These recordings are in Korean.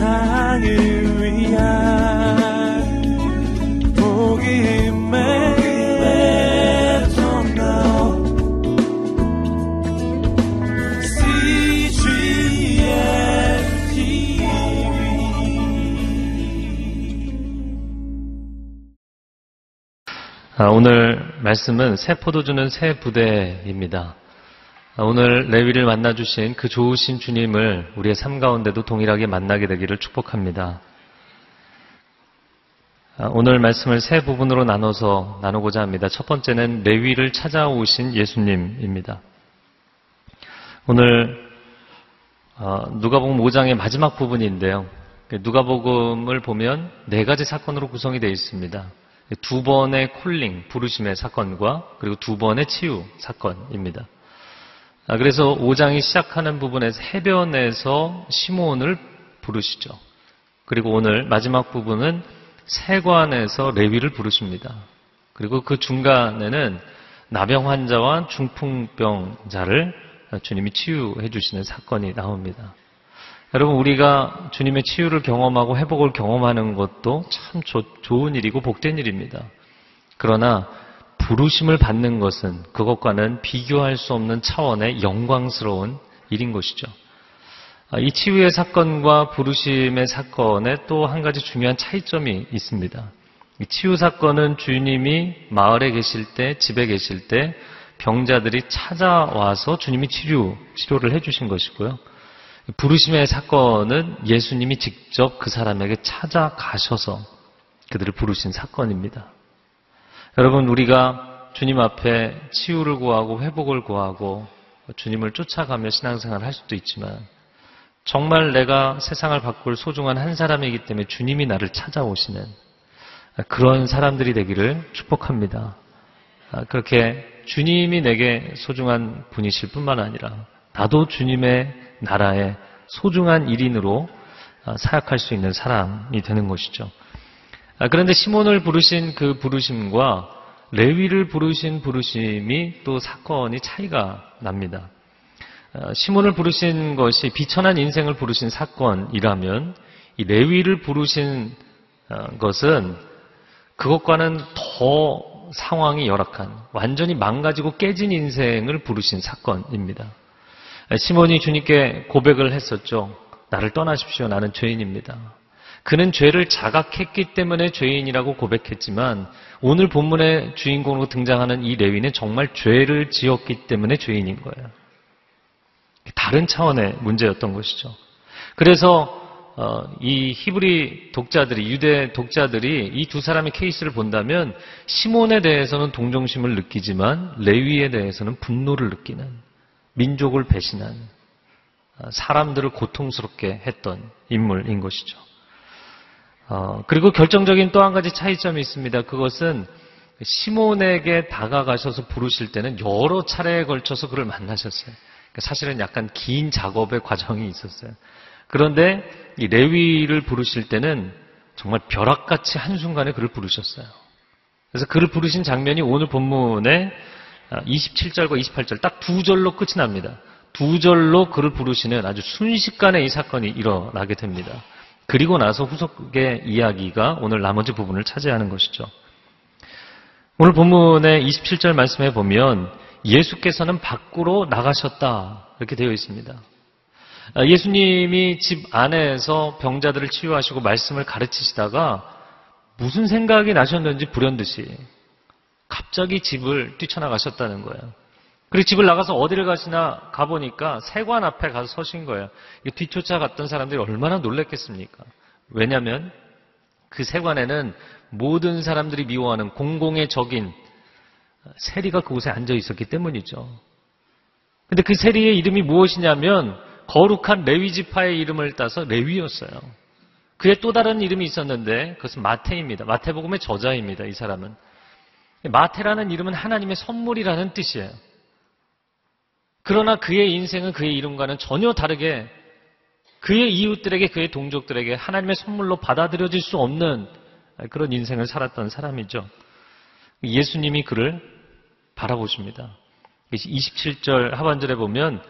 세상을 위한 복음의 아, 오늘 말씀은 새 포도주는 새 부대입니다. 아, 오늘 레위를 만나주신 그 좋으신 주님을 우리의 삶 가운데도 동일하게 만나게 되기를 축복합니다. 아, 오늘 말씀을 세 부분으로 나눠서 나누고자 합니다. 첫 번째는 레위를 찾아오신 예수님입니다. 오늘 누가복음 5장의 마지막 부분인데요. 누가복음을 보면 네 가지 사건으로 구성이 되어 있습니다. 두 번의 콜링, 부르심의 사건과 그리고 두 번의 치유 사건입니다. 아, 그래서 5장이 시작하는 부분에서 해변에서 시몬을 부르시죠. 그리고 오늘 마지막 부분은 세관에서 레위를 부르십니다. 그리고 그 중간에는 나병 환자와 중풍병자를 주님이 치유해 주시는 사건이 나옵니다. 여러분 우리가 주님의 치유를 경험하고 회복을 경험하는 것도 참 조, 좋은 일이고 복된 일입니다. 그러나 부르심을 받는 것은 그것과는 비교할 수 없는 차원의 영광스러운 일인 것이죠. 아, 이 치유의 사건과 부르심의 사건에 또 한 가지 중요한 차이점이 있습니다. 이 치유 사건은 주님이 마을에 계실 때, 집에 계실 때 병자들이 찾아와서 주님이 치료, 치료를 해주신 것이고요. 부르심의 사건은 예수님이 직접 그 사람에게 찾아가셔서 그들을 부르신 사건입니다. 여러분, 우리가 주님 앞에 치유를 구하고 회복을 구하고 주님을 쫓아가며 신앙생활을 할 수도 있지만 정말 내가 세상을 바꿀 소중한 한 사람이기 때문에 주님이 나를 찾아오시는 그런 사람들이 되기를 축복합니다. 그렇게 주님이 내게 소중한 분이실 뿐만 아니라 나도 주님의 나라의 소중한 일인으로 어, 사역할 수 있는 사람이 되는 것이죠. 아, 그런데 시몬을 부르신 그 부르심과 레위를 부르신 부르심이 또 사건이 차이가 납니다. 어, 시몬을 부르신 것이 비천한 인생을 부르신 사건이라면 이 레위를 부르신 어, 것은 그것과는 더 상황이 열악한 완전히 망가지고 깨진 인생을 부르신 사건입니다. 시몬이 주님께 고백을 했었죠. 나를 떠나십시오. 나는 죄인입니다. 그는 죄를 자각했기 때문에 죄인이라고 고백했지만 오늘 본문의 주인공으로 등장하는 이 레위는 정말 죄를 지었기 때문에 죄인인 거예요. 다른 차원의 문제였던 것이죠. 그래서 어, 이 히브리 독자들이 유대 독자들이 이 두 사람의 케이스를 본다면 시몬에 대해서는 동정심을 느끼지만 레위에 대해서는 분노를 느끼는 민족을 배신한 아, 사람들을 고통스럽게 했던 인물인 것이죠. 어, 그리고 결정적인 또 한 가지 차이점이 있습니다. 그것은 시몬에게 다가가셔서 부르실 때는 여러 차례에 걸쳐서 그를 만나셨어요. 그러니까 사실은 약간 긴 작업의 과정이 있었어요. 그런데 이 레위를 부르실 때는 정말 벼락같이 한순간에 그를 부르셨어요. 그래서 그를 부르신 장면이 오늘 본문에 27절과 아, 28절 딱 두 절로 끝이 납니다. 두 절로 그를 부르시는 아주 순식간에 이 사건이 일어나게 됩니다. 그리고 나서 후속의 이야기가 오늘 나머지 부분을 차지하는 것이죠. 오늘 본문의 27절 말씀에 보면 예수께서는 밖으로 나가셨다 이렇게 되어 있습니다. 아, 예수님이 집 안에서 병자들을 치유하시고 말씀을 가르치시다가 무슨 생각이 나셨는지 불현듯이 갑자기 집을 뛰쳐나가셨다는 거예요. 그리고 집을 나가서 어디를 가시나 가보니까 세관 앞에 가서 서신 거예요. 뒤쫓아갔던 사람들이 얼마나 놀랬겠습니까? 왜냐하면 그 세관에는 모든 사람들이 미워하는 공공의 적인 세리가 그곳에 앉아 있었기 때문이죠. 근데 그 세리의 이름이 무엇이냐면 거룩한 레위 지파의 이름을 따서 레위였어요. 그의 또 다른 이름이 있었는데 그것은 마태입니다. 마태복음의 저자입니다. 이 사람은. 마태라는 이름은 하나님의 선물이라는 뜻이에요. 그러나 그의 인생은 그의 이름과는 전혀 다르게 그의 이웃들에게 그의 동족들에게 하나님의 선물로 받아들여질 수 없는 그런 인생을 살았던 사람이죠. 예수님이 그를 바라보십니다. 27절 하반절에 보면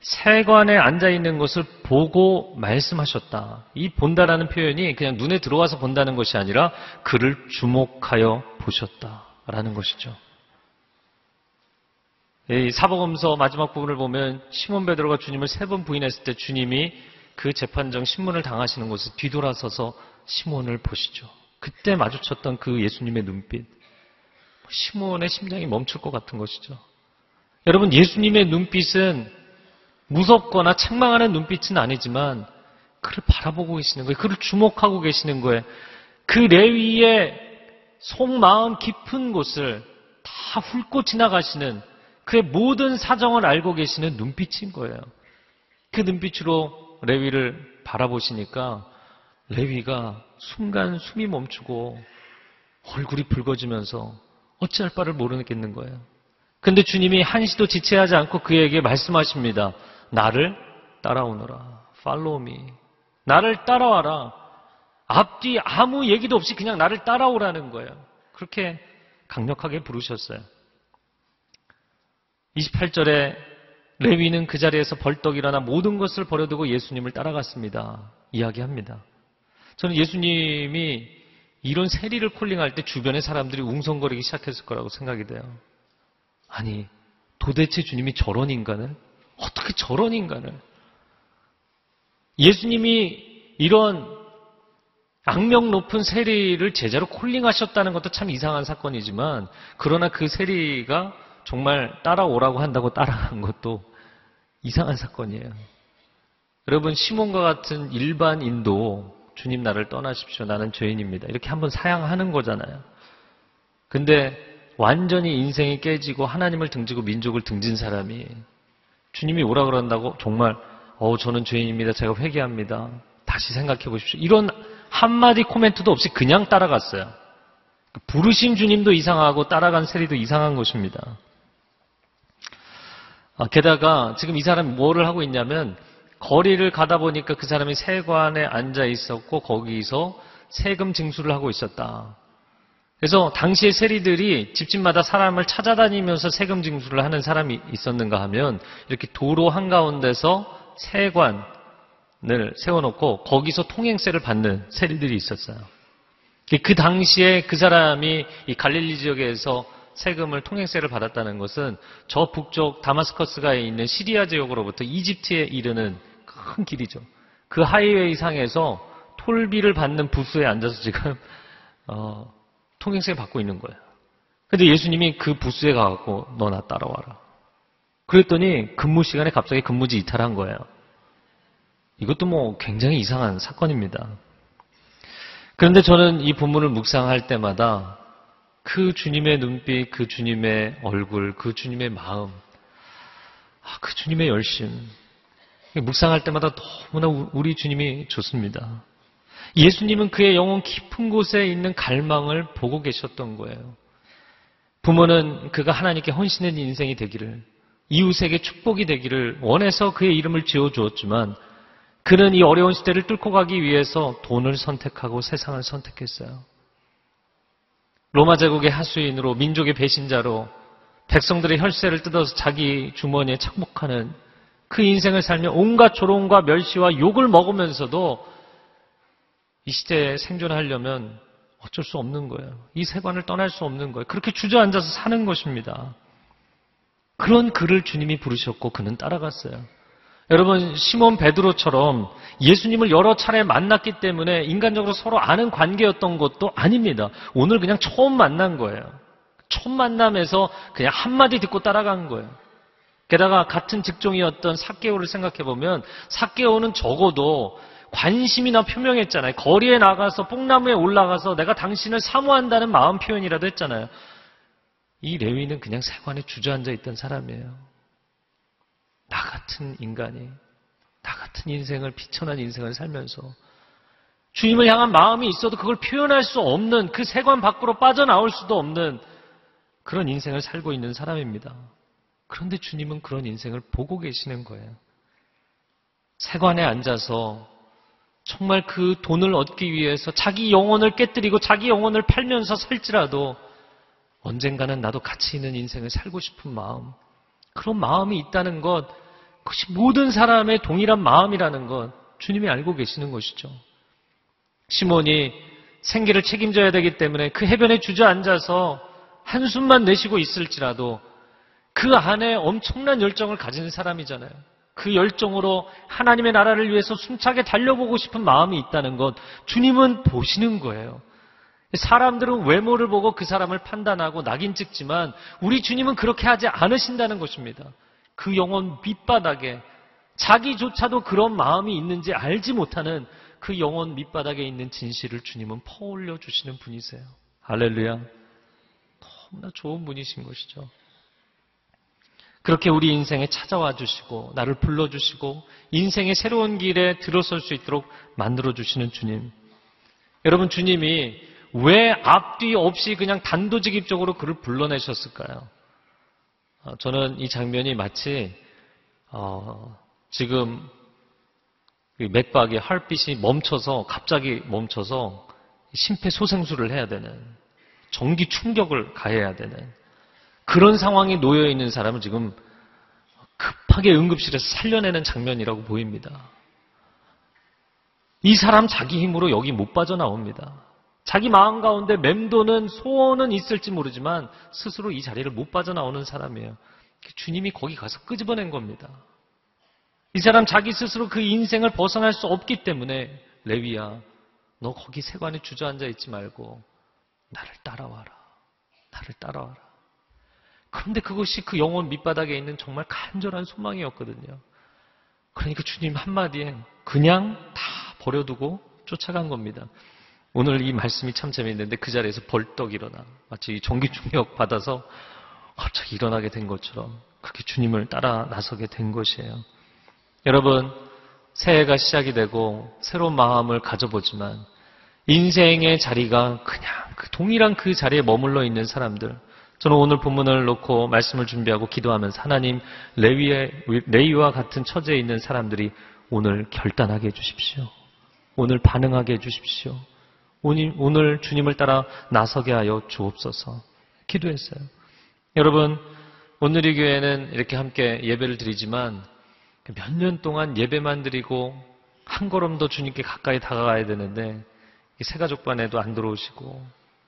세관에 앉아 있는 것을 보고 말씀하셨다. 이 본다라는 표현이 그냥 눈에 들어와서 본다는 것이 아니라 그를 주목하여 보셨다라는 것이죠. 이 사복음서 마지막 부분을 보면 시몬 베드로가 주님을 세 번 부인했을 때 주님이 그 재판정 신문을 당하시는 곳을 뒤돌아서서 시몬을 보시죠. 그때 마주쳤던 그 예수님의 눈빛. 시몬의 심장이 멈출 것 같은 것이죠. 여러분, 예수님의 눈빛은 무섭거나 책망하는 눈빛은 아니지만 그를 바라보고 계시는 거예요. 그를 주목하고 계시는 거예요. 그 레위의 속마음 깊은 곳을 다 훑고 지나가시는 그의 모든 사정을 알고 계시는 눈빛인 거예요. 그 눈빛으로 레위를 바라보시니까 레위가 순간 숨이 멈추고 얼굴이 붉어지면서 어찌할 바를 모르겠는 거예요. 근데 주님이 한시도 지체하지 않고 그에게 말씀하십니다. 나를 따라오너라. 팔로우 미. 나를 따라와라. 앞뒤 아무 얘기도 없이 그냥 나를 따라오라는 거예요. 그렇게 강력하게 부르셨어요. 28절에 레위는 그 자리에서 벌떡 일어나 모든 것을 버려두고 예수님을 따라갔습니다. 이야기합니다. 저는 예수님이 이런 세리를 콜링할 때 주변의 사람들이 웅성거리기 시작했을 거라고 생각이 돼요. 아니, 도대체 주님이 저런 인간을? 어떻게 저런 인간을? 예수님이 이런 악명 높은 세리를 제자로 콜링하셨다는 것도 참 이상한 사건이지만, 그러나 그 세리가 정말 따라오라고 한다고 따라간 것도 이상한 사건이에요. 여러분, 시몬과 같은 일반인도 주님 나를 떠나십시오. 나는 죄인입니다. 이렇게 한번 사양하는 거잖아요. 근데 완전히 인생이 깨지고 하나님을 등지고 민족을 등진 사람이 주님이 오라 그런다고 정말 어 저는 죄인입니다. 제가 회개합니다. 다시 생각해 보십시오. 이런 한마디 코멘트도 없이 그냥 따라갔어요. 부르신 주님도 이상하고 따라간 세리도 이상한 것입니다. 아, 게다가 지금 이 사람이 뭐를 하고 있냐면 거리를 가다 보니까 그 사람이 세관에 앉아 있었고 거기서 세금 징수를 하고 있었다. 그래서 당시의 세리들이 집집마다 사람을 찾아다니면서 세금 징수를 하는 사람이 있었는가 하면 이렇게 도로 한가운데서 세관을 세워놓고 거기서 통행세를 받는 세리들이 있었어요. 그 당시에 그 사람이 이 갈릴리 지역에서 세금을 통행세를 받았다는 것은 저 북쪽 다마스커스가에 있는 시리아 지역으로부터 이집트에 이르는 큰 길이죠. 그 하이웨이 상에서 톨비를 받는 부스에 앉아서 지금 어, 통행세 받고 있는 거예요. 근데 예수님이 그 부스에 가갖고 너 나 따라와라. 그랬더니 근무 시간에 갑자기 근무지 이탈한 거예요. 이것도 뭐 굉장히 이상한 사건입니다. 그런데 저는 이 본문을 묵상할 때마다 그 주님의 눈빛, 그 주님의 얼굴, 그 주님의 마음, 아, 그 주님의 열심, 묵상할 때마다 너무나 우리 주님이 좋습니다. 예수님은 그의 영혼 깊은 곳에 있는 갈망을 보고 계셨던 거예요. 부모는 그가 하나님께 헌신된 인생이 되기를, 이웃에게 축복이 되기를 원해서 그의 이름을 지어주었지만, 그는 이 어려운 시대를 뚫고 가기 위해서 돈을 선택하고 세상을 선택했어요. 로마 제국의 하수인으로 민족의 배신자로 백성들의 혈세를 뜯어서 자기 주머니에 착복하는 그 인생을 살며 온갖 조롱과 멸시와 욕을 먹으면서도 이 시대에 생존하려면 어쩔 수 없는 거예요. 이 세관을 떠날 수 없는 거예요. 그렇게 주저앉아서 사는 것입니다. 그런 그를 주님이 부르셨고 그는 따라갔어요. 여러분 시몬 베드로처럼 예수님을 여러 차례 만났기 때문에 인간적으로 서로 아는 관계였던 것도 아닙니다. 오늘 그냥 처음 만난 거예요. 첫 만남에서 그냥 한마디 듣고 따라간 거예요. 게다가 같은 직종이었던 사개오를 생각해 보면 사개오는 적어도 관심이나 표명했잖아요. 거리에 나가서 뽕나무에 올라가서 내가 당신을 사모한다는 마음 표현이라도 했잖아요. 이 레위는 그냥 세관에 주저앉아 있던 사람이에요. 나 같은 인간이 나 같은 인생을 비천한 인생을 살면서 주님을 향한 마음이 있어도 그걸 표현할 수 없는 그 세관 밖으로 빠져나올 수도 없는 그런 인생을 살고 있는 사람입니다. 그런데 주님은 그런 인생을 보고 계시는 거예요. 세관에 앉아서 정말 그 돈을 얻기 위해서 자기 영혼을 깨뜨리고 자기 영혼을 팔면서 살지라도 언젠가는 나도 가치 있는 인생을 살고 싶은 마음, 그런 마음이 있다는 것, 그것이 모든 사람의 동일한 마음이라는 것 주님이 알고 계시는 것이죠. 시몬이 생계를 책임져야 되기 때문에 그 해변에 주저앉아서 한숨만 내쉬고 있을지라도 그 안에 엄청난 열정을 가진 사람이잖아요. 그 열정으로 하나님의 나라를 위해서 숨차게 달려보고 싶은 마음이 있다는 것 주님은 보시는 거예요. 사람들은 외모를 보고 그 사람을 판단하고 낙인 찍지만 우리 주님은 그렇게 하지 않으신다는 것입니다. 그 영혼 밑바닥에 자기조차도 그런 마음이 있는지 알지 못하는 그 영혼 밑바닥에 있는 진실을 주님은 퍼올려 주시는 분이세요. 할렐루야. 너무나 좋은 분이신 것이죠. 그렇게 우리 인생에 찾아와 주시고 나를 불러 주시고 인생의 새로운 길에 들어설 수 있도록 만들어 주시는 주님. 여러분 주님이 왜 앞뒤 없이 그냥 단도직입적으로 그를 불러내셨을까요? 어, 저는 이 장면이 마치 어, 지금 맥박의 헐빛이 멈춰서 갑자기 멈춰서 심폐소생술을 해야 되는 전기 충격을 가해야 되는 그런 상황에 놓여 있는 사람을 지금 급하게 응급실에서 살려내는 장면이라고 보입니다. 이 사람 자기 힘으로 여기 못 빠져나옵니다. 자기 마음 가운데 맴도는 소원은 있을지 모르지만 스스로 이 자리를 못 빠져나오는 사람이에요. 주님이 거기 가서 끄집어낸 겁니다. 이 사람 자기 스스로 그 인생을 벗어날 수 없기 때문에 레위야, 너 거기 세관에 주저앉아 있지 말고 나를 따라와라. 나를 따라와라. 그런데 그것이 그 영혼 밑바닥에 있는 정말 간절한 소망이었거든요. 그러니까 주님 한마디에 그냥 다 버려두고 쫓아간 겁니다. 오늘 이 말씀이 참 재미있는데 그 자리에서 벌떡 일어나 마치 전기 충격 받아서 갑자기 일어나게 된 것처럼 그렇게 주님을 따라 나서게 된 것이에요. 여러분 새해가 시작이 되고 새로운 마음을 가져보지만 인생의 자리가 그냥 그 동일한 그 자리에 머물러 있는 사람들 저는 오늘 본문을 놓고 말씀을 준비하고 기도하면서 하나님 레위의, 레위와 같은 처지에 있는 사람들이 오늘 결단하게 해주십시오. 오늘 반응하게 해주십시오. 오늘, 주님을 따라 나서게 하여 주옵소서. 기도했어요. 여러분, 오늘 이 교회는 이렇게 함께 예배를 드리지만 몇 년 동안 예배만 드리고 한 걸음 더 주님께 가까이 다가가야 되는데 새가족반에도 안 들어오시고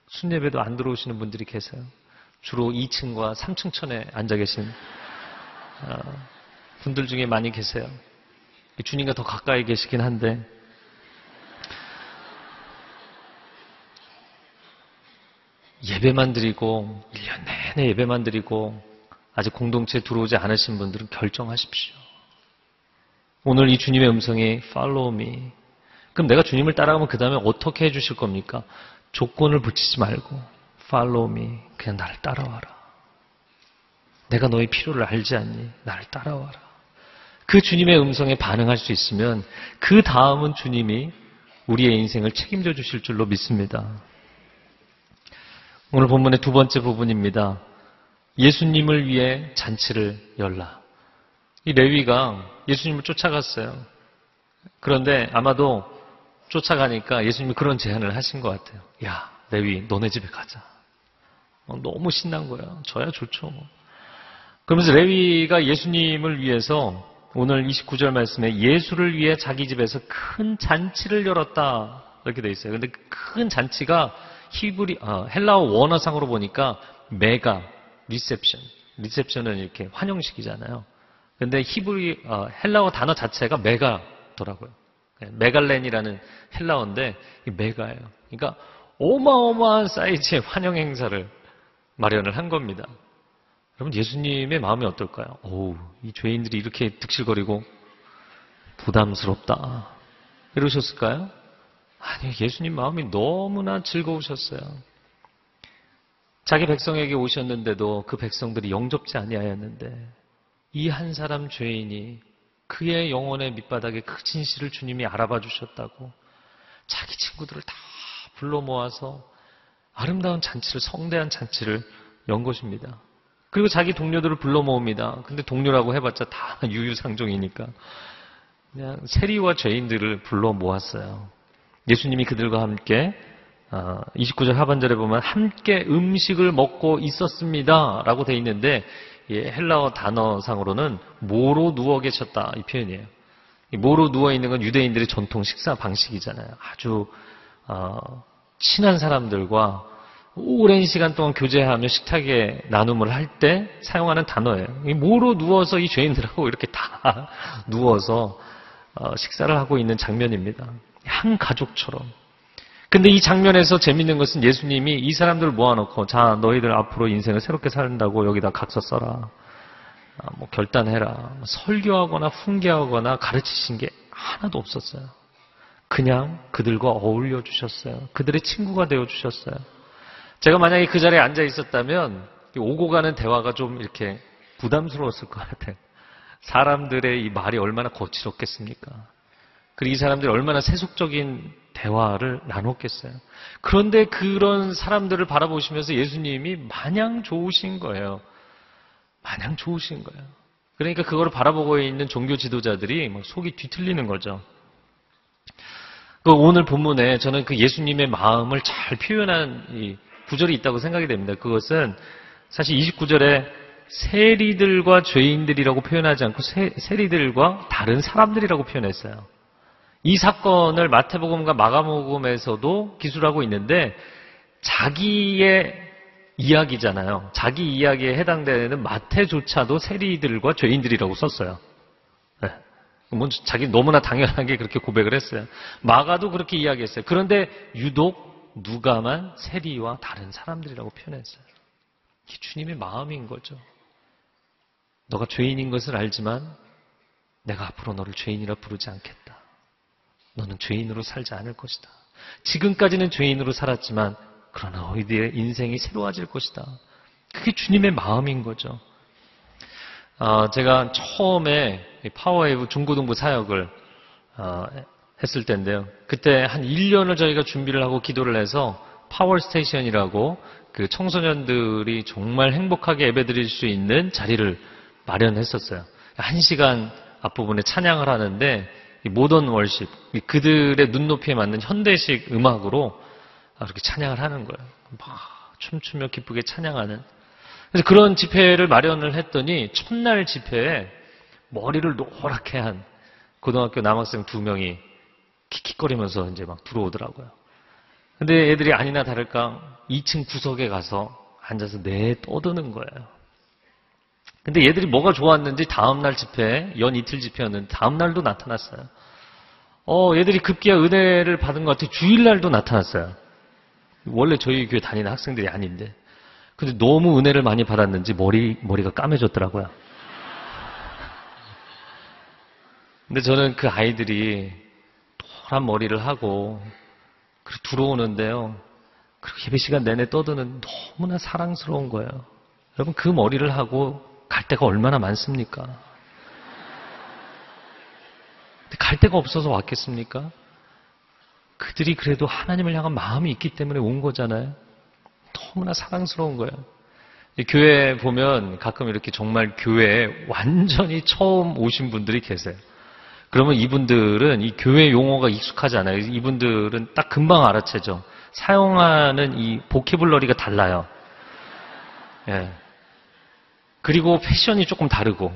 순예배도 안 들어오시는 분들이 계세요. 주로 2층과 3층 천에 앉아 계신 어, 분들 중에 많이 계세요. 주님과 더 가까이 계시긴 한데 예배만 드리고 1년 내내 예배만 드리고 아직 공동체에 들어오지 않으신 분들은 결정하십시오. 오늘 이 주님의 음성이 follow me. 그럼 내가 주님을 따라가면 그 다음에 어떻게 해주실 겁니까? 조건을 붙이지 말고 follow me. 그냥 나를 따라와라. 내가 너의 필요를 알지 않니? 나를 따라와라. 그 주님의 음성에 반응할 수 있으면 그 다음은 주님이 우리의 인생을 책임져 주실 줄로 믿습니다. 오늘 본문의 두 번째 부분입니다. 예수님을 위해 잔치를 열라. 이 레위가 예수님을 쫓아갔어요. 그런데 아마도 쫓아가니까 예수님이 그런 제안을 하신 것 같아요. 야, 레위, 너네 집에 가자. 어, 너무 신난 거야. 저야 좋죠. 뭐. 그러면서 레위가 예수님을 위해서 오늘 29절 말씀에 예수를 위해 자기 집에서 큰 잔치를 열었다. 이렇게 돼 있어요. 근데 큰 잔치가 히브리 아, 헬라어 원어상으로 보니까 메가 리셉션. 리셉션은 이렇게 환영식이잖아요. 근데 히브리 어, 헬라어 단어 자체가 mega더라고요. 네, μεγάλην이라는 헬라어인데 이 mega예요. 그러니까 어마어마한 사이즈의 환영 행사를 마련을 한 겁니다. 여러분 예수님의 마음이 어떨까요? 오우, 이 죄인들이 이렇게 득실거리고 부담스럽다. 이러셨을까요? 아니, 예수님 마음이 너무나 즐거우셨어요. 자기 백성에게 오셨는데도 그 백성들이 영접지 아니하였는데 이 한 사람 죄인이 그의 영혼의 밑바닥에 그 진실을 주님이 알아봐 주셨다고 자기 친구들을 다 불러 모아서 아름다운 잔치를 성대한 잔치를 연 것입니다. 그리고 자기 동료들을 불러 모읍니다. 근데 동료라고 해봤자 다 유유상종이니까 그냥 세리와 죄인들을 불러 모았어요. 예수님이 그들과 함께 29절 어, 하반절에 보면 함께 음식을 먹고 있었습니다. 라고 돼 있는데 헬라어 단어상으로는 모로 누워 계셨다 이 표현이에요. 모로 누워 있는 건 유대인들의 전통 식사 방식이잖아요. 아주 어, 친한 사람들과 오랜 시간 동안 교제하며 식탁에 나눔을 할 때 사용하는 단어예요. 모로 누워서 이 죄인들하고 이렇게 다 누워서 어, 식사를 하고 있는 장면입니다. 한 가족처럼. 근데 이 장면에서 재밌는 것은 예수님이 이 사람들을 모아놓고 자 너희들 앞으로 인생을 새롭게 산다고 여기다 각서 써라. 아, 뭐 결단해라. 뭐 설교하거나 훈계하거나 가르치신 게 하나도 없었어요. 그냥 그들과 어울려 주셨어요. 그들의 친구가 되어 주셨어요. 제가 만약에 그 자리에 앉아 있었다면 오고 가는 대화가 좀 이렇게 부담스러웠을 것 같아요. 사람들의 이 말이 얼마나 거칠었겠습니까? 그리고 이 사람들이 얼마나 세속적인 대화를 나눴겠어요. 그런데 그런 사람들을 바라보시면서 예수님이 마냥 좋으신 거예요. 마냥 좋으신 거예요. 그러니까 그걸 바라보고 있는 종교 지도자들이 속이 뒤틀리는 거죠. 그 오늘 본문에 저는 그 예수님의 마음을 잘 표현한 이 구절이 있다고 생각이 됩니다. 그것은 사실 29절에 세리들과 죄인들이라고 표현하지 않고 세, 세리들과 다른 사람들이라고 표현했어요. 이 사건을 마태복음과 마가복음에서도 기술하고 있는데 자기의 이야기잖아요. 자기 이야기에 해당되는 마태조차도 세리들과 죄인들이라고 썼어요. 네. 뭐 자기 너무나 당연하게 그렇게 고백을 했어요. 마가도 그렇게 이야기했어요. 그런데 유독 누가만 세리와 다른 사람들이라고 표현했어요. 이게 주님의 마음인 거죠. 너가 죄인인 것을 알지만 내가 앞으로 너를 죄인이라 부르지 않겠다. 너는 죄인으로 살지 않을 것이다. 지금까지는 죄인으로 살았지만 그러나 너희들의 인생이 새로워질 것이다. 그게 주님의 마음인 거죠. 어, 제가 처음에 파워웨이브 중고등부 사역을 어, 했을 때인데요. 그때 한 1년을 저희가 준비를 하고 기도를 해서 파워스테이션이라고 그 청소년들이 정말 행복하게 예배드릴 수 있는 자리를 마련했었어요. 한 시간 앞부분에 찬양을 하는데 modern worship, 그들의 눈높이에 맞는 현대식 음악으로 그렇게 찬양을 하는 거예요. 막 춤추며 기쁘게 찬양하는. 그래서 그런 집회를 마련을 했더니 첫날 집회에 머리를 노랗게 한 고등학교 남학생 두 명이 킥킥거리면서 이제 막 들어오더라고요. 근데 애들이 아니나 다를까 2층 구석에 가서 앉아서 내 떠드는 거예요. 근데 얘들이 뭐가 좋았는지 다음날 집회, 연 이틀 집회였는데 다음날도 나타났어요. 어, 얘들이 급기야 은혜를 받은 것 같아 주일날도 나타났어요. 원래 저희 교회 다니는 학생들이 아닌데. 근데 너무 은혜를 많이 받았는지 머리, 머리가 까매졌더라고요. 근데 저는 그 아이들이 노란 머리를 하고 들어오는데요. 그리고 예배 시간 내내 떠드는 너무나 사랑스러운 거예요. 여러분 그 머리를 하고 갈 데가 얼마나 많습니까? 갈 데가 없어서 왔겠습니까? 그들이 그래도 하나님을 향한 마음이 있기 때문에 온 거잖아요. 너무나 사랑스러운 거예요. 교회 보면 가끔 이렇게 정말 교회에 완전히 처음 오신 분들이 계세요. 그러면 이분들은 이 교회 용어가 익숙하지 않아요. 이분들은 딱 금방 알아채죠. 사용하는 이 보케블러리가 달라요. 예. 그리고 패션이 조금 다르고.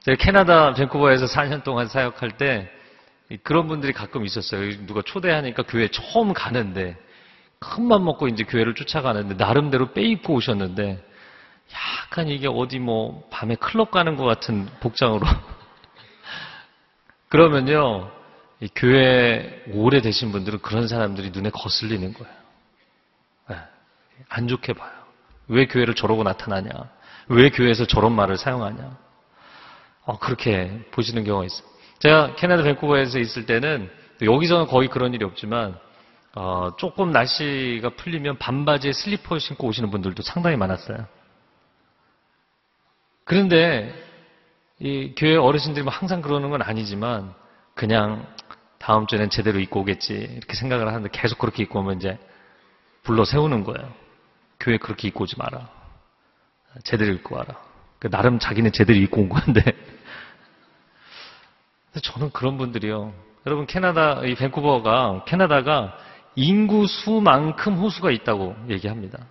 제가 캐나다 밴쿠버에서 4년 동안 사역할 때 그런 분들이 가끔 있었어요. 누가 초대하니까 교회 처음 가는데 큰맘 먹고 이제 교회를 쫓아가는데 나름대로 빼입고 오셨는데 약간 이게 어디 뭐 밤에 클럽 가는 것 같은 복장으로 그러면요, 교회 오래 되신 분들은 그런 사람들이 눈에 거슬리는 거예요. 네, 안 좋게 봐요. 왜 교회를 저러고 나타나냐? 왜 교회에서 저런 말을 사용하냐? 어, 그렇게 보시는 경우가 있어요. 제가 캐나다 밴쿠버에서 있을 때는 여기서는 거의 그런 일이 없지만 어, 조금 날씨가 풀리면 반바지에 슬리퍼 신고 오시는 분들도 상당히 많았어요. 그런데 이 교회 어르신들이 뭐 항상 그러는 건 아니지만 그냥 다음 주에는 제대로 입고 오겠지 이렇게 생각을 하는데 계속 그렇게 입고 오면 이제 불러 세우는 거예요. 교회 그렇게 입고 오지 마라. 제대로 입고 와라. 그 나름 자기는 제대로 입고 온 건데. 저는 그런 분들이요. 여러분 캐나다 이 밴쿠버가 캐나다가 인구 수만큼 호수가 있다고 얘기합니다.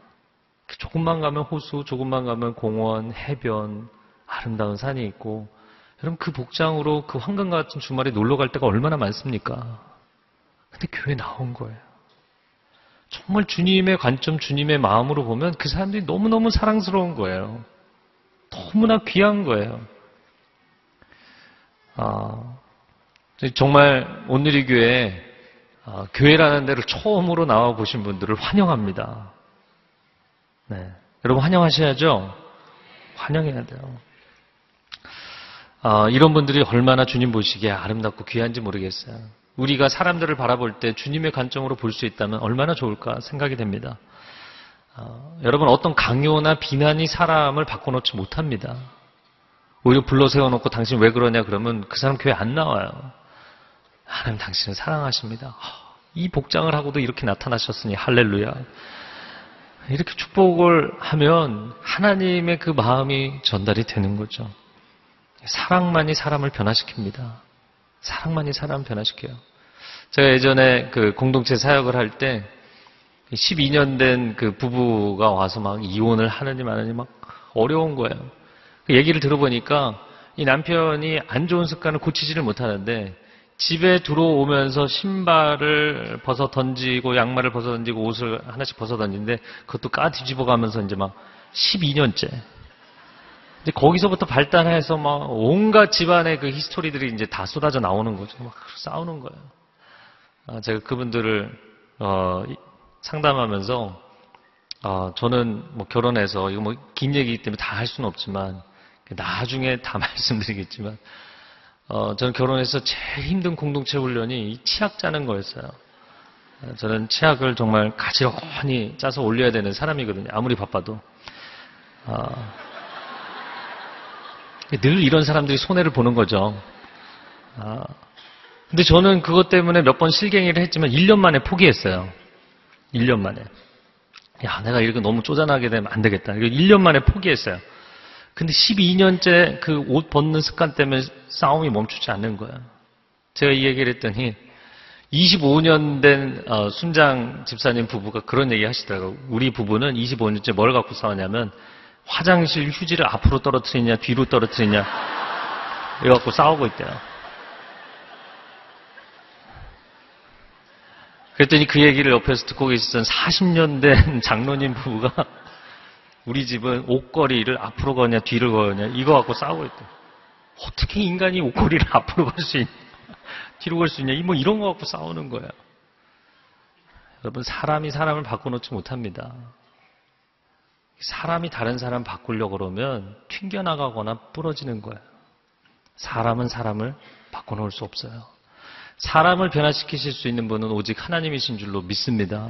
조금만 가면 호수, 조금만 가면 공원, 해변, 아름다운 산이 있고, 여러분 그 복장으로 그 황금 같은 주말에 놀러 갈 때가 얼마나 많습니까? 근데 교회 나온 거예요. 정말 주님의 관점, 주님의 마음으로 보면 그 사람들이 너무너무 사랑스러운 거예요. 너무나 귀한 거예요. 아, 정말 오늘이 교회, 아, 교회라는 데를 처음으로 나와 보신 분들을 환영합니다. 네. 여러분 환영하셔야죠? 환영해야 돼요. 아, 이런 분들이 얼마나 주님 보시기에 아름답고 귀한지 모르겠어요. 우리가 사람들을 바라볼 때 주님의 관점으로 볼 수 있다면 얼마나 좋을까 생각이 됩니다. 어, 여러분 어떤 강요나 비난이 사람을 바꿔놓지 못합니다. 오히려 불러 세워놓고 당신 왜 그러냐 그러면 그 사람 교회 안 나와요. 하나님 당신을 사랑하십니다. 이 복장을 하고도 이렇게 나타나셨으니 할렐루야. 이렇게 축복을 하면 하나님의 그 마음이 전달이 되는 거죠. 사랑만이 사람을 변화시킵니다. 사랑만이 사람 변화시켜요. 제가 예전에 그 공동체 사역을 할 때 12년 된 그 부부가 와서 막 이혼을 하느니 마느니 막 어려운 거예요. 그 얘기를 들어보니까 이 남편이 안 좋은 습관을 고치지를 못하는데 집에 들어오면서 신발을 벗어 던지고 양말을 벗어 던지고 옷을 하나씩 벗어 던지는데 그것도 까 뒤집어 가면서 이제 막 12년째 이제 거기서부터 발단해서 막 온갖 집안의 그 history들이 이제 다 쏟아져 나오는 거죠. 막 싸우는 거예요. 아, 제가 그분들을 어, 상담하면서 어, 저는 뭐 결혼해서 이거 뭐 긴 얘기이기 때문에 다 할 수는 없지만 나중에 다 말씀드리겠지만 어, 저는 결혼해서 제일 힘든 공동체 훈련이 치약 짜는 거였어요. 저는 치약을 정말 가지런히 짜서 올려야 되는 사람이거든요. 아무리 바빠도. 어, 늘 이런 사람들이 손해를 보는 거죠. 아, 근데 저는 그것 때문에 몇 번 실갱이를 했지만 1년 만에 포기했어요. 1년 만에. 야, 내가 이렇게 너무 쪼잔하게 되면 안 되겠다. 1년 만에 포기했어요. 근데 12년째 그 옷 벗는 습관 때문에 싸움이 멈추지 않는 거예요. 제가 이 얘기를 했더니 25년 된 어, 순장 집사님 부부가 그런 얘기 하시더라고요. 우리 부부는 25년째 뭘 갖고 싸우냐면 화장실 휴지를 앞으로 떨어뜨리냐 뒤로 떨어뜨리냐 이거 갖고 싸우고 있대요. 그랬더니 그 얘기를 옆에서 듣고 계시던 40년 된 장로님 부부가 우리 집은 옷걸이를 앞으로 거냐 뒤로 거냐 이거 갖고 싸우고 있대. 어떻게 인간이 옷걸이를 앞으로 걸 수 있냐 뒤로 걸 수 있냐 뭐 이런 거 갖고 싸우는 거야. 여러분 사람이 사람을 바꿔놓지 못합니다. 사람이 다른 사람 바꾸려고 그러면 튕겨나가거나 부러지는 거예요. 사람은 사람을 바꿔놓을 수 없어요. 사람을 변화시키실 수 있는 분은 오직 하나님이신 줄로 믿습니다.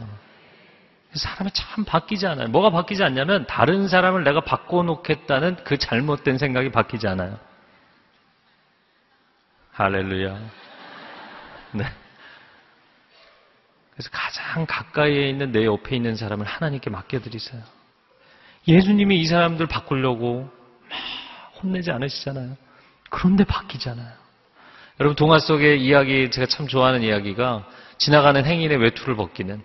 사람이 참 바뀌지 않아요. 뭐가 바뀌지 않냐면 다른 사람을 내가 바꿔놓겠다는 그 잘못된 생각이 바뀌지 않아요. 할렐루야. 네. 그래서 가장 가까이에 있는 내 옆에 있는 사람을 하나님께 맡겨드리세요. 예수님이 이 사람들 바꾸려고 막 혼내지 않으시잖아요. 그런데 바뀌잖아요. 여러분 동화 속의 이야기 제가 참 좋아하는 이야기가 지나가는 행인의 외투를 벗기는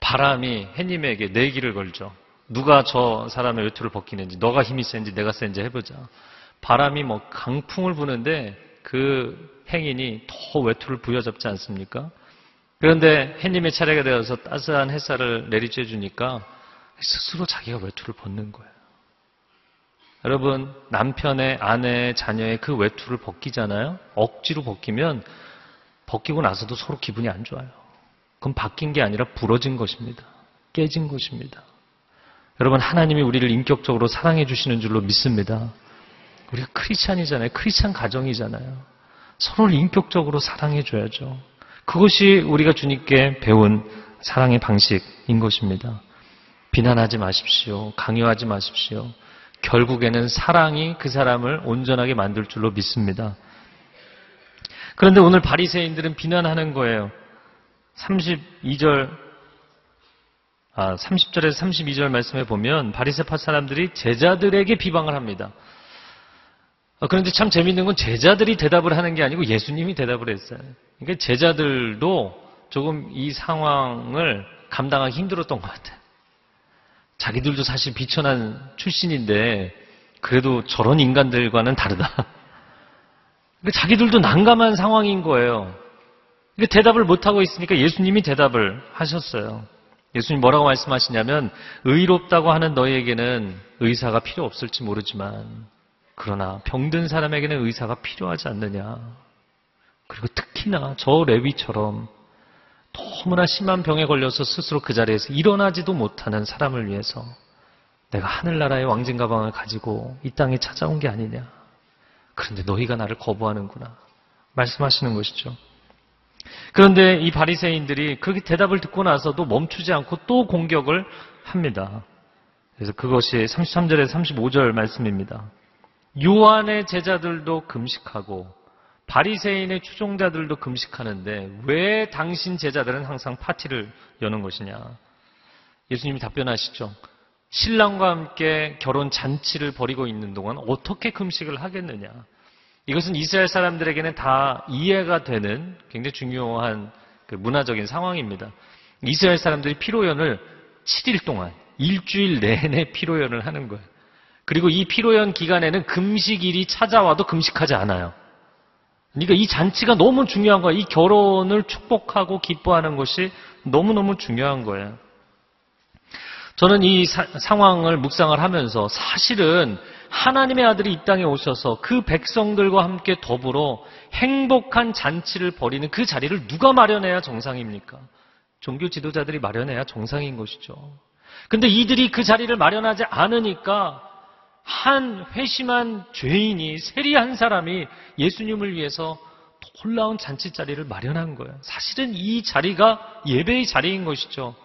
바람이 해님에게 내기를 걸죠. 누가 저 사람의 외투를 벗기는지 너가 힘이 센지 내가 센지 해보자. 바람이 뭐 강풍을 부는데 그 행인이 더 외투를 부여잡지 않습니까? 그런데 해님의 차례가 되어서 따스한 햇살을 내리쬐 주니까 스스로 자기가 외투를 벗는 거예요. 여러분, 남편의, 아내의, 자녀의 그 외투를 벗기잖아요? 억지로 벗기면 벗기고 나서도 서로 기분이 안 좋아요. 그건 바뀐 게 아니라 부러진 것입니다. 깨진 것입니다. 여러분, 하나님이 우리를 인격적으로 사랑해 주시는 줄로 믿습니다. 우리가 크리스찬이잖아요. 크리스찬 가정이잖아요. 서로를 인격적으로 사랑해 줘야죠. 그것이 우리가 주님께 배운 사랑의 방식인 것입니다. 비난하지 마십시오. 강요하지 마십시오. 결국에는 사랑이 그 사람을 온전하게 만들 줄로 믿습니다. 그런데 오늘 바리새인들은 비난하는 거예요. 32절 아, 30절에서 32절 말씀에 보면 바리새파 사람들이 제자들에게 비방을 합니다. 아, 그런데 참 재밌는 건 제자들이 대답을 하는 게 아니고 예수님이 대답을 했어요. 그러니까 제자들도 조금 이 상황을 감당하기 힘들었던 것 같아요. 자기들도 사실 비천한 출신인데 그래도 저런 인간들과는 다르다. 자기들도 난감한 상황인 거예요. 그러니까 대답을 못하고 있으니까 예수님이 대답을 하셨어요. 예수님 뭐라고 말씀하시냐면 의롭다고 하는 너희에게는 의사가 필요 없을지 모르지만 그러나 병든 사람에게는 의사가 필요하지 않느냐. 그리고 특히나 저 레위처럼 너무나 심한 병에 걸려서 스스로 그 자리에서 일어나지도 못하는 사람을 위해서 내가 하늘나라의 왕진 가방을 가지고 이 땅에 찾아온 게 아니냐. 그런데 너희가 나를 거부하는구나. 말씀하시는 것이죠. 그런데 이 바리새인들이 그렇게 대답을 듣고 나서도 멈추지 않고 또 공격을 합니다. 그래서 그것이 33절에서 35절 말씀입니다. 요한의 제자들도 금식하고 바리새인의 추종자들도 금식하는데 왜 당신 제자들은 항상 파티를 여는 것이냐? 예수님이 답변하시죠. 신랑과 함께 결혼 잔치를 벌이고 있는 동안 어떻게 금식을 하겠느냐? 이것은 이스라엘 사람들에게는 다 이해가 되는 굉장히 중요한 그 문화적인 상황입니다. 이스라엘 사람들이 피로연을 7일 동안 일주일 내내 피로연을 하는 거예요. 그리고 이 피로연 기간에는 금식일이 찾아와도 금식하지 않아요. 그러니까 이 잔치가 너무 중요한 거예요. 이 결혼을 축복하고 기뻐하는 것이 너무너무 중요한 거예요. 저는 이 사, 상황을 묵상을 하면서 사실은 하나님의 아들이 이 땅에 오셔서 그 백성들과 함께 더불어 행복한 잔치를 벌이는 그 자리를 누가 마련해야 정상입니까? 종교 지도자들이 마련해야 정상인 것이죠. 근데 이들이 그 자리를 마련하지 않으니까 한 회심한 죄인이 세리한 사람이 예수님을 위해서 놀라운 잔치 자리를 마련한 거예요. 사실은 이 자리가 예배의 자리인 것이죠.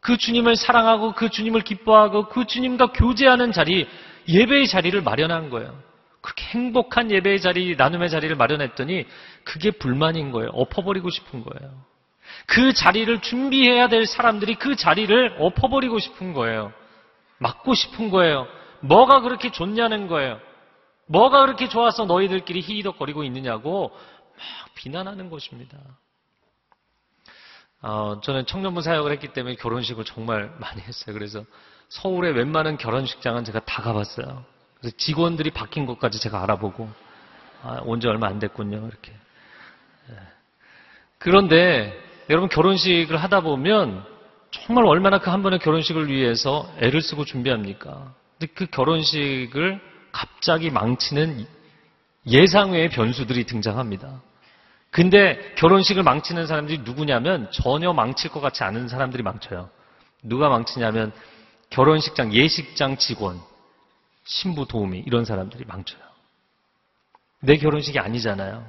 그 주님을 사랑하고 그 주님을 기뻐하고 그 주님과 교제하는 자리, 예배의 자리를 마련한 거예요. 그렇게 행복한 예배의 자리, 나눔의 자리를 마련했더니 그게 불만인 거예요. 엎어버리고 싶은 거예요. 그 자리를 준비해야 될 사람들이 그 자리를 엎어버리고 싶은 거예요. 막고 싶은 거예요. 뭐가 그렇게 좋냐는 거예요. 뭐가 그렇게 좋아서 너희들끼리 히히덕거리고 있느냐고 막 비난하는 것입니다. 어, 저는 청년부 사역을 했기 때문에 결혼식을 정말 많이 했어요. 그래서 서울의 웬만한 결혼식장은 제가 다 가봤어요. 그래서 직원들이 바뀐 것까지 제가 알아보고 아, 온지 얼마 안 됐군요. 이렇게. 예. 그런데 여러분 결혼식을 하다 보면 정말 얼마나 그 한 번의 결혼식을 위해서 애를 쓰고 준비합니까? 근데 그 결혼식을 갑자기 망치는 예상 외의 변수들이 등장합니다. 근데 결혼식을 망치는 사람들이 누구냐면 전혀 망칠 것 같지 않은 사람들이 망쳐요. 누가 망치냐면 결혼식장, 예식장 직원, 신부 도우미 이런 사람들이 망쳐요. 내 결혼식이 아니잖아요.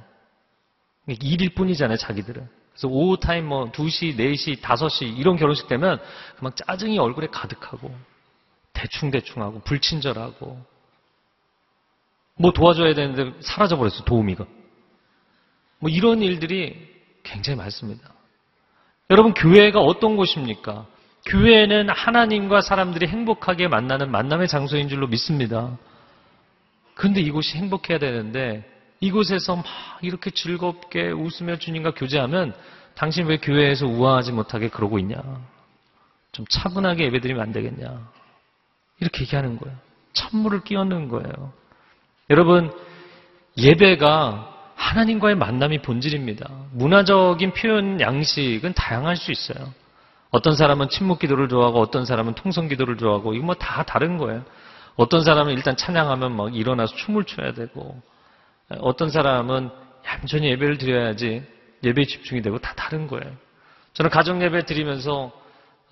일일 뿐이잖아요, 자기들은. 그래서 오후 타임 뭐 2시, 4시, 5시 이런 결혼식 되면 막 짜증이 얼굴에 가득하고 대충대충하고 불친절하고 뭐 도와줘야 되는데 사라져버렸어, 도우미가. 뭐 이런 일들이 굉장히 많습니다. 여러분, 교회가 어떤 곳입니까? 교회는 하나님과 사람들이 행복하게 만나는 만남의 장소인 줄로 믿습니다. 근데 이곳이 행복해야 되는데 이곳에서 막 이렇게 즐겁게 웃으며 주님과 교제하면 당신 왜 교회에서 우아하지 못하게 그러고 있냐? 좀 차분하게 예배드리면 안 되겠냐? 이렇게 얘기하는 거예요. 찬물을 끼얹는 거예요. 여러분, 예배가 하나님과의 만남이 본질입니다. 문화적인 표현 양식은 다양할 수 있어요. 어떤 사람은 침묵 기도를 좋아하고 어떤 사람은 통성 기도를 좋아하고 이거 뭐 다 다른 거예요. 어떤 사람은 일단 찬양하면 막 일어나서 춤을 춰야 되고 어떤 사람은 얌전히 예배를 드려야지 예배에 집중이 되고 다 다른 거예요. 저는 가정 예배 드리면서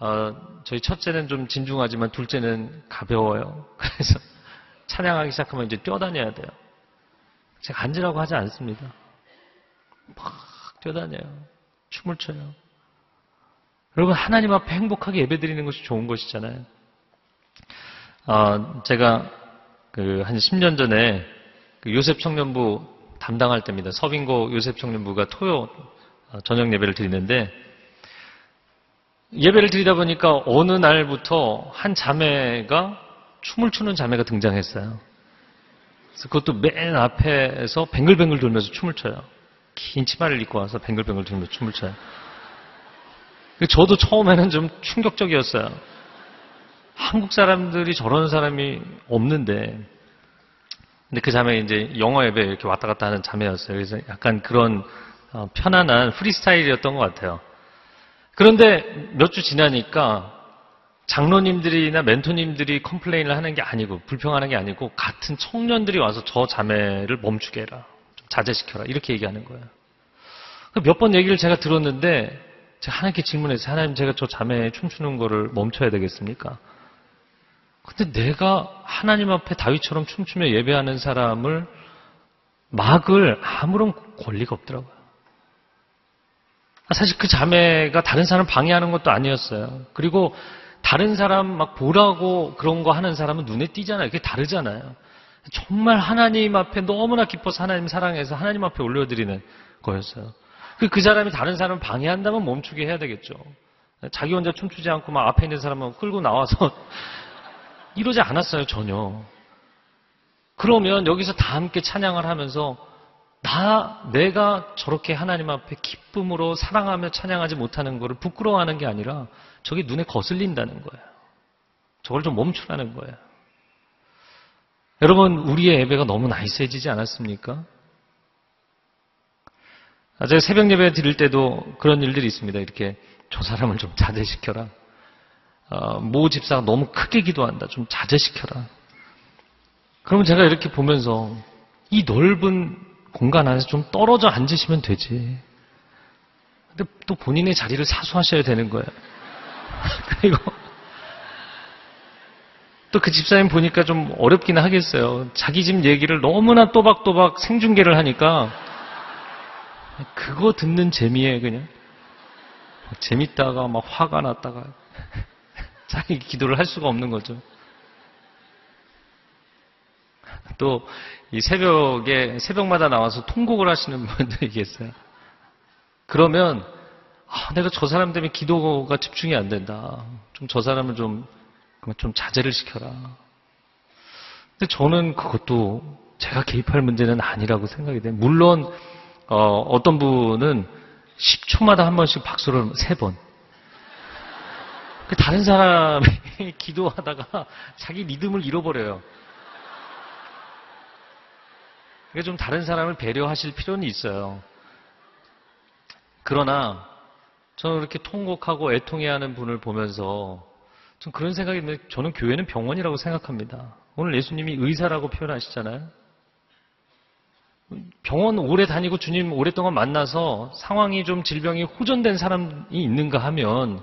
어, 저희 첫째는 좀 진중하지만 둘째는 가벼워요. 그래서 찬양하기 시작하면 이제 뛰어다녀야 돼요. 제가 앉으라고 하지 않습니다. 막 뛰어다녀요. 춤을 춰요. 여러분 하나님 앞에 행복하게 예배드리는 것이 좋은 것이잖아요. 어, 제가 그 한 10년 전에 그 요셉 청년부 담당할 때입니다. 서빙고 요셉 청년부가 토요 어, 저녁 예배를 드리는데 예배를 드리다 보니까 어느 날부터 한 자매가 춤을 추는 자매가 등장했어요. 그래서 그것도 맨 앞에서 뱅글뱅글 돌면서 춤을 춰요. 긴 치마를 입고 와서 뱅글뱅글 돌면서 춤을 춰요. 저도 처음에는 좀 충격적이었어요. 한국 사람들이 저런 사람이 없는데 근데 그 자매 이제 영어 예배 이렇게 왔다 갔다 하는 자매였어요. 그래서 약간 그런 어, 편안한 프리스타일이었던 것 같아요. 그런데 몇 주 지나니까 장로님들이나 멘토님들이 컴플레인을 하는 게 아니고 불평하는 게 아니고 같은 청년들이 와서 저 자매를 멈추게 해라. 좀 자제시켜라. 이렇게 얘기하는 거예요. 몇 번 얘기를 제가 들었는데 제가 하나님께 질문해서 하나님 제가 저 자매 춤추는 거를 멈춰야 되겠습니까? 근데 내가 하나님 앞에 다윗처럼 춤추며 예배하는 사람을 막을 아무런 권리가 없더라고요. 사실 그 자매가 다른 사람 방해하는 것도 아니었어요. 그리고 다른 사람 막 보라고 그런 거 하는 사람은 눈에 띄잖아요. 그게 다르잖아요. 정말 하나님 앞에 너무나 기뻐서 하나님 사랑해서 하나님 앞에 올려드리는 거였어요. 그, 그 사람이 다른 사람을 방해한다면 멈추게 해야 되겠죠. 자기 혼자 춤추지 않고 막 앞에 있는 사람을 끌고 나와서 이러지 않았어요, 전혀. 그러면 여기서 다 함께 찬양을 하면서 나, 내가 저렇게 하나님 앞에 기쁨으로 사랑하며 찬양하지 못하는 것을 부끄러워하는 게 아니라 저게 눈에 거슬린다는 거예요. 저걸 좀 멈추라는 거예요. 여러분, 우리의 예배가 너무 나이스해지지 않았습니까? 아, 제가 새벽 예배 드릴 때도 그런 일들이 있습니다. 이렇게 저 사람을 좀 자제시켜라. 어, 모 집사가 너무 크게 기도한다. 좀 자제시켜라. 그러면 제가 이렇게 보면서 이 넓은 공간 안에서 좀 떨어져 앉으시면 되지. 근데 또 본인의 자리를 사수하셔야 되는 거예요. 그리고 또 그 집사님 보니까 좀 어렵긴 하겠어요. 자기 집 얘기를 너무나 또박또박 생중계를 하니까 그거 듣는 재미에 그냥 재밌다가 막 화가 났다가 자기 기도를 할 수가 없는 거죠. 또 이 새벽에 새벽마다 나와서 통곡을 하시는 분들이 계세요. 그러면 아, 내가 저 사람 때문에 기도가 집중이 안 된다. 좀 저 사람을 좀, 좀 자제를 시켜라. 근데 저는 그것도 제가 개입할 문제는 아니라고 생각이 돼요. 물론 어, 떤 분은 10초마다 한 번씩 박수를 세 번. 그 다른 사람이 기도하다가 자기 리듬을 잃어버려요. 그러니까 좀 다른 사람을 배려하실 필요는 있어요. 그러나 저는 이렇게 통곡하고 애통해하는 분을 보면서 좀 그런 생각이 있는데 저는 교회는 병원이라고 생각합니다. 오늘 예수님이 의사라고 표현하시잖아요. 병원 오래 다니고 주님 오랫동안 만나서 상황이 좀 질병이 호전된 사람이 있는가 하면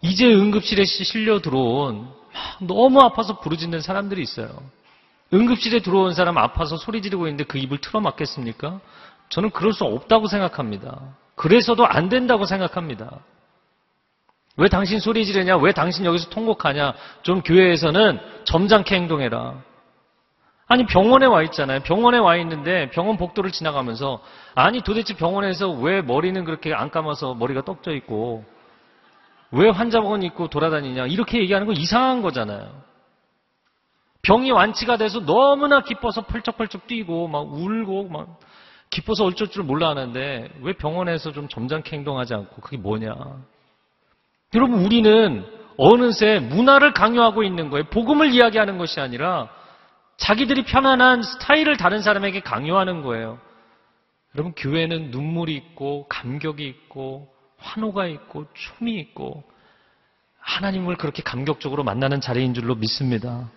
이제 응급실에 실려 들어온 너무 아파서 부르짖는 사람들이 있어요. 응급실에 들어온 사람 아파서 소리 지르고 있는데 그 입을 틀어막겠습니까? 저는 그럴 수 없다고 생각합니다. 그래서도 안 된다고 생각합니다. 왜 당신 소리 지르냐? 왜 당신 여기서 통곡하냐? 좀 교회에서는 점잖게 행동해라. 아니 병원에 와 있잖아요. 병원에 와 있는데 병원 복도를 지나가면서 아니 도대체 병원에서 왜 머리는 그렇게 안 감아서 머리가 떡져 있고 왜 환자복은 입고 돌아다니냐 이렇게 얘기하는 거 이상한 거잖아요. 병이 완치가 돼서 너무나 기뻐서 펄쩍펄쩍 뛰고 막 울고 막 기뻐서 어쩔 줄 몰라 하는데 왜 병원에서 좀 점잖게 행동하지 않고 그게 뭐냐? 여러분 우리는 어느새 문화를 강요하고 있는 거예요. 복음을 이야기하는 것이 아니라 자기들이 편안한 스타일을 다른 사람에게 강요하는 거예요. 여러분, 교회는 눈물이 있고, 감격이 있고, 환호가 있고, 춤이 있고, 하나님을 그렇게 감격적으로 만나는 자리인 줄로 믿습니다.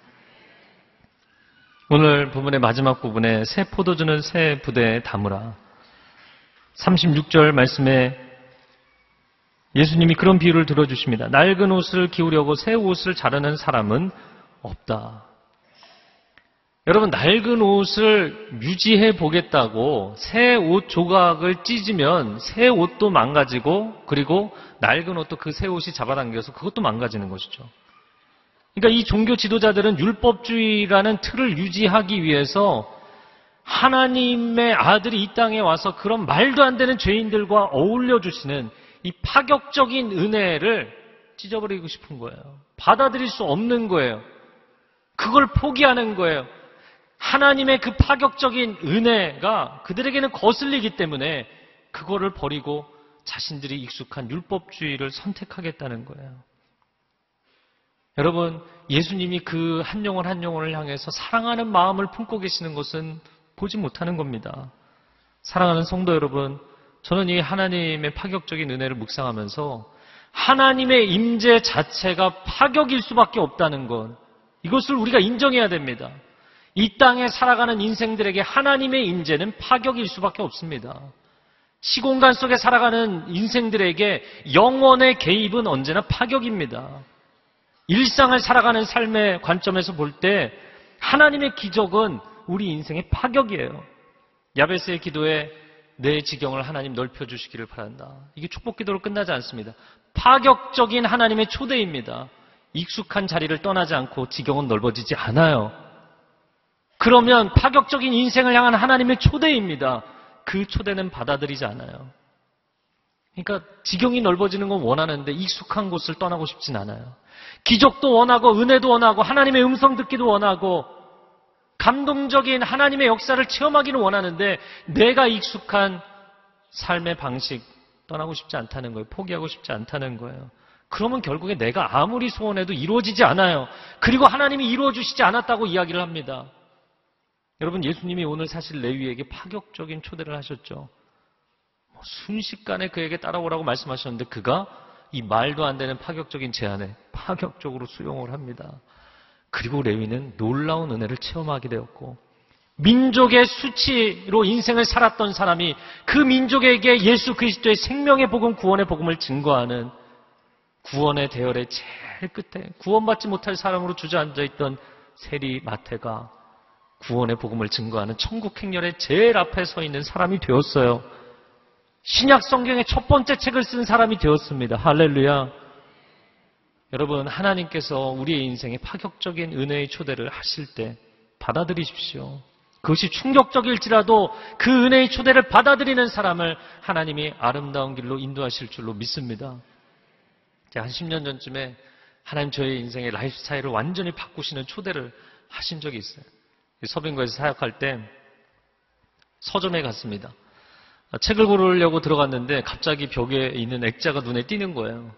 오늘 부분의 마지막 부분에 새 포도주는 새 부대에 담으라. 36절 말씀에 예수님이 그런 비유를 들어주십니다. 낡은 옷을 기우려고 새 옷을 자르는 사람은 없다. 여러분 낡은 옷을 유지해 보겠다고 새 옷 조각을 찢으면 새 옷도 망가지고 그리고 낡은 옷도 그 새 옷이 잡아당겨서 그것도 망가지는 것이죠. 그러니까 이 종교 지도자들은 율법주의라는 틀을 유지하기 위해서 하나님의 아들이 이 땅에 와서 그런 말도 안 되는 죄인들과 어울려 주시는 이 파격적인 은혜를 찢어버리고 싶은 거예요. 받아들일 수 없는 거예요. 그걸 포기하는 거예요. 하나님의 그 파격적인 은혜가 그들에게는 거슬리기 때문에 그거를 버리고 자신들이 익숙한 율법주의를 선택하겠다는 거예요. 여러분, 예수님이 그 한 영혼 한 영혼을 향해서 사랑하는 마음을 품고 계시는 것은 보지 못하는 겁니다. 사랑하는 성도 여러분, 저는 이 하나님의 파격적인 은혜를 묵상하면서 하나님의 임재 자체가 파격일 수밖에 없다는 것, 이것을 우리가 인정해야 됩니다. 이 땅에 살아가는 인생들에게 하나님의 임재는 파격일 수밖에 없습니다. 시공간 속에 살아가는 인생들에게 영원의 개입은 언제나 파격입니다. 일상을 살아가는 삶의 관점에서 볼 때 하나님의 기적은 우리 인생의 파격이에요. 야베스의 기도에 내 지경을 하나님 넓혀 주시기를 바란다. 이게 축복 기도로 끝나지 않습니다. 파격적인 하나님의 초대입니다. 익숙한 자리를 떠나지 않고 지경은 넓어지지 않아요. 그러면 파격적인 인생을 향한 하나님의 초대입니다. 그 초대는 받아들이지 않아요. 그러니까 지경이 넓어지는 건 원하는데 익숙한 곳을 떠나고 싶진 않아요. 기적도 원하고 은혜도 원하고 하나님의 음성 듣기도 원하고 감동적인 하나님의 역사를 체험하기는 원하는데 내가 익숙한 삶의 방식 떠나고 싶지 않다는 거예요. 포기하고 싶지 않다는 거예요. 그러면 결국에 내가 아무리 소원해도 이루어지지 않아요. 그리고 하나님이 이루어주시지 않았다고 이야기를 합니다. 여러분 예수님이 오늘 사실 레위에게 파격적인 초대를 하셨죠. 뭐 순식간에 그에게 따라오라고 말씀하셨는데 그가 이 말도 안 되는 파격적인 제안에 파격적으로 수용을 합니다. 그리고 레위는 놀라운 은혜를 체험하게 되었고 민족의 수치로 인생을 살았던 사람이 그 민족에게 예수 그리스도의 생명의 복음, 구원의 복음을 증거하는 구원의 대열의 제일 끝에 구원받지 못할 사람으로 주저앉아 있던 세리 마태가 구원의 복음을 증거하는 천국 행렬의 제일 앞에 서 있는 사람이 되었어요. 신약 성경의 첫 번째 책을 쓴 사람이 되었습니다. 할렐루야. 여러분, 하나님께서 우리의 인생에 파격적인 은혜의 초대를 하실 때 받아들이십시오. 그것이 충격적일지라도 그 은혜의 초대를 받아들이는 사람을 하나님이 아름다운 길로 인도하실 줄로 믿습니다. 한 10년 전쯤에 하나님 저의 인생의 라이프 스타일을 완전히 바꾸시는 초대를 하신 적이 있어요. 서빙거에서 사역할 때 서점에 갔습니다. 책을 고르려고 들어갔는데 갑자기 벽에 있는 액자가 눈에 띄는 거예요.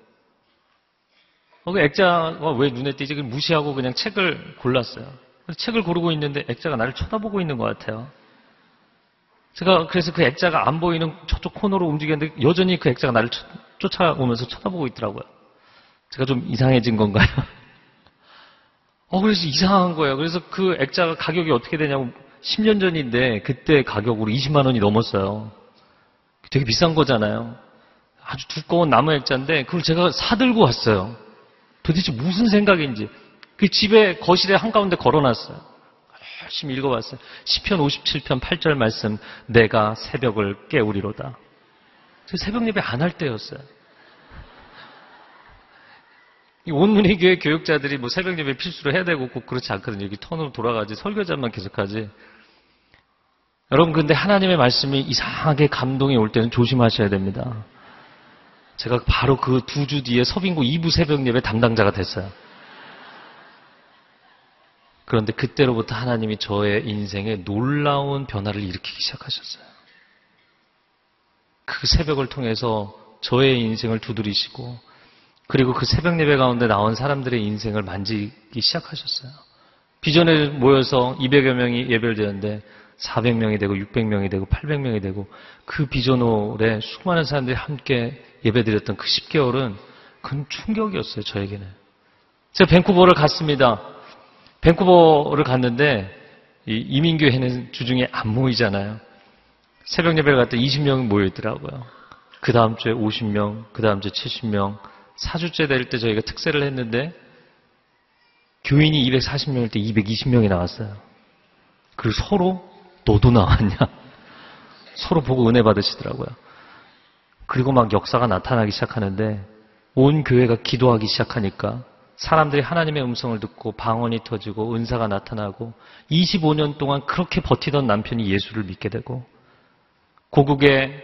어, 그 액자가 왜 눈에 띄지? 무시하고 그냥 책을 골랐어요. 책을 고르고 있는데 액자가 나를 쳐다보고 있는 것 같아요. 제가 그래서 그 액자가 안 보이는 저쪽 코너로 움직였는데 여전히 그 액자가 나를 쫓아오면서 쳐다보고 있더라고요. 제가 좀 이상해진 건가요? 어, 그래서 이상한 거예요. 그래서 그 액자가 가격이 어떻게 되냐고 10년 전인데 그때 가격으로 20만 원이 넘었어요. 되게 비싼 거잖아요. 아주 두꺼운 나무 액자인데 그걸 제가 사들고 왔어요. 도대체 무슨 생각인지. 그 집에 거실에 한가운데 걸어놨어요. 열심히 읽어봤어요. 10편 57편 8절 말씀 내가 새벽을 깨우리로다. 저 새벽 예배 안 할 때였어요. 온문희 교회 교육자들이 뭐 새벽 예배 필수로 해야 되고 꼭 그렇지 않거든요. 여기 턴으로 돌아가지 설교자만 계속하지. 여러분 근데 하나님의 말씀이 이상하게 감동이 올 때는 조심하셔야 됩니다. 제가 바로 그 두 주 뒤에 서빙고 2부 새벽 예배 담당자가 됐어요. 그런데 그때로부터 하나님이 저의 인생에 놀라운 변화를 일으키기 시작하셨어요. 그 새벽을 통해서 저의 인생을 두드리시고 그리고 그 새벽 예배 가운데 나온 사람들의 인생을 만지기 시작하셨어요. 비전에 모여서 200여 명이 예배를 드렸는데 400명이 되고 600명이 되고 800명이 되고 그 비전홀에 수많은 사람들이 함께 예배드렸던 그 10개월은 큰 충격이었어요, 저에게는. 제가 밴쿠버를 갔습니다. 밴쿠버를 갔는데 이민교회는 주중에 안 모이잖아요. 새벽 예배를 갔더니 20명이 모여있더라고요. 그 다음 주에 50명, 그 다음 주에 70명, 4주째 될 때 저희가 특세를 했는데 교인이 240명일 때 220명이 나왔어요. 그리고 서로 너도 나왔냐? 서로 보고 은혜 받으시더라고요. 그리고 막 역사가 나타나기 시작하는데 온 교회가 기도하기 시작하니까 사람들이 하나님의 음성을 듣고 방언이 터지고 은사가 나타나고 25년 동안 그렇게 버티던 남편이 예수를 믿게 되고 고국에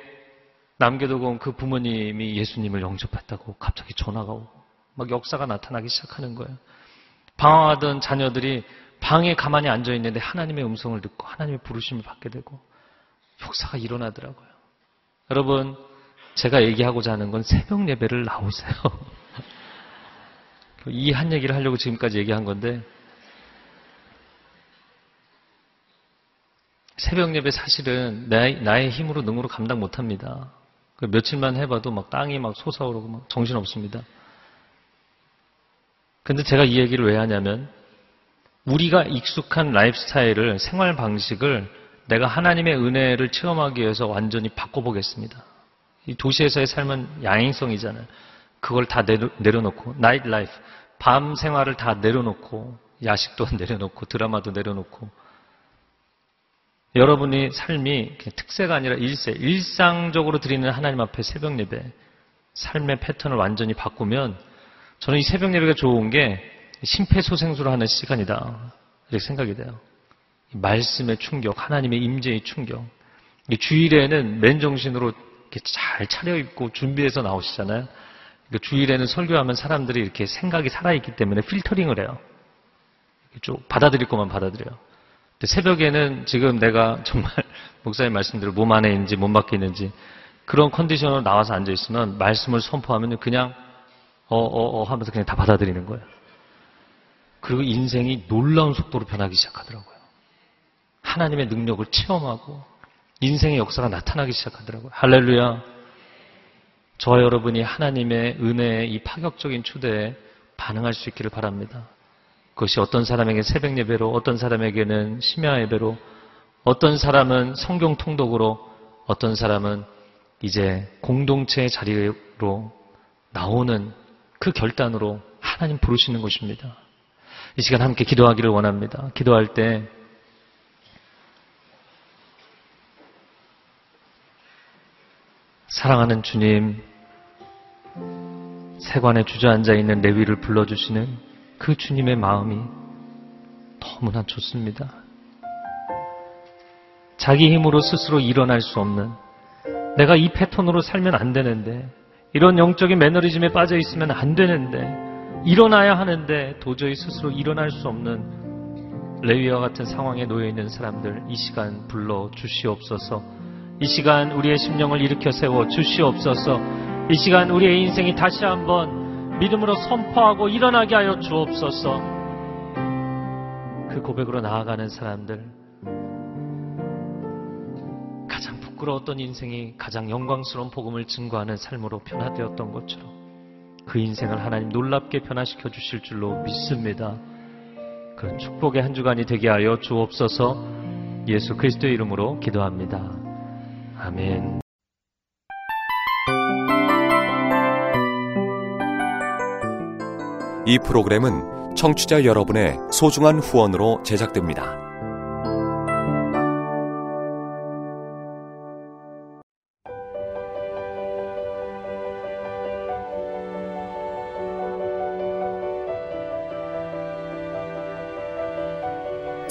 남겨두고 온 그 부모님이 예수님을 영접했다고 갑자기 전화가 오고 막 역사가 나타나기 시작하는 거예요. 방황하던 자녀들이 방에 가만히 앉아 있는데 하나님의 음성을 듣고 하나님의 부르심을 받게 되고 역사가 일어나더라고요. 여러분, 제가 얘기하고자 하는 건 새벽 예배를 나오세요. 이 한 얘기를 하려고 지금까지 얘기한 건데 새벽 예배 사실은 나의, 나의 힘으로 능으로 감당 못 합니다. 그 며칠만 해봐도 막 땅이 막 솟아오르고 막 정신 없습니다. 근데 제가 이 얘기를 왜 하냐면 우리가 익숙한 라이프 스타일을 생활 방식을 내가 하나님의 은혜를 체험하기 위해서 완전히 바꿔보겠습니다. 이 도시에서의 삶은 야행성이잖아요. 그걸 다 내려, 내려 놓고 night life 밤 생활을 다 내려놓고 야식도 내려놓고 드라마도 내려놓고 여러분이 삶이 특세가 아니라 일세, 일상적으로 드리는 하나님 앞에 새벽 예배, 삶의 패턴을 완전히 바꾸면 저는 이 새벽 예배가 좋은 게 심폐소생술을 하는 시간이다. 이렇게 생각이 돼요. 말씀의 충격, 하나님의 임재의 충격. 주일에는 맨정신으로 이렇게 잘 차려입고 준비해서 나오시잖아요. 그러니까 주일에는 설교하면 사람들이 이렇게 생각이 살아있기 때문에 필터링을 해요. 쭉 받아들일 것만 받아들여요. 새벽에는 지금 내가 정말 목사님 말씀대로 몸 안에 있는지 몸 밖에 있는지 그런 컨디션으로 나와서 앉아 있으면 말씀을 선포하면 그냥 어어어 어, 어 하면서 그냥 다 받아들이는 거예요. 그리고 인생이 놀라운 속도로 변하기 시작하더라고요. 하나님의 능력을 체험하고 인생의 역사가 나타나기 시작하더라고요. 할렐루야. 저와 여러분이 하나님의 은혜의 이 파격적인 추대에 반응할 수 있기를 바랍니다. 그것이 어떤 사람에게 새벽 예배로, 어떤 사람에게는 심야 예배로, 어떤 사람은 성경 통독으로, 어떤 사람은 이제 공동체의 자리로 나오는 그 결단으로 하나님 부르시는 것입니다. 이 시간 함께 기도하기를 원합니다. 기도할 때 사랑하는 주님, 세관에 주저앉아 있는 레위를 불러주시는 그 주님의 마음이 너무나 좋습니다. 자기 힘으로 스스로 일어날 수 없는 내가 이 패턴으로 살면 안 되는데 이런 영적인 매너리즘에 빠져 있으면 안 되는데 일어나야 하는데 도저히 스스로 일어날 수 없는 레위와 같은 상황에 놓여 있는 사람들 이 시간 불러 주시옵소서. 이 시간 우리의 심령을 일으켜 세워 주시옵소서. 이 시간 우리의 인생이 다시 한번 믿음으로 선포하고 일어나게 하여 주옵소서. 그 고백으로 나아가는 사람들, 가장 부끄러웠던 인생이 가장 영광스러운 복음을 증거하는 삶으로 변화되었던 것처럼 그 인생을 하나님 놀랍게 변화시켜 주실 줄로 믿습니다. 그런 축복의 한 주간이 되게 하여 주옵소서 예수 그리스도의 이름으로 기도합니다. 아멘. 이 프로그램은 청취자 여러분의 소중한 후원으로 제작됩니다.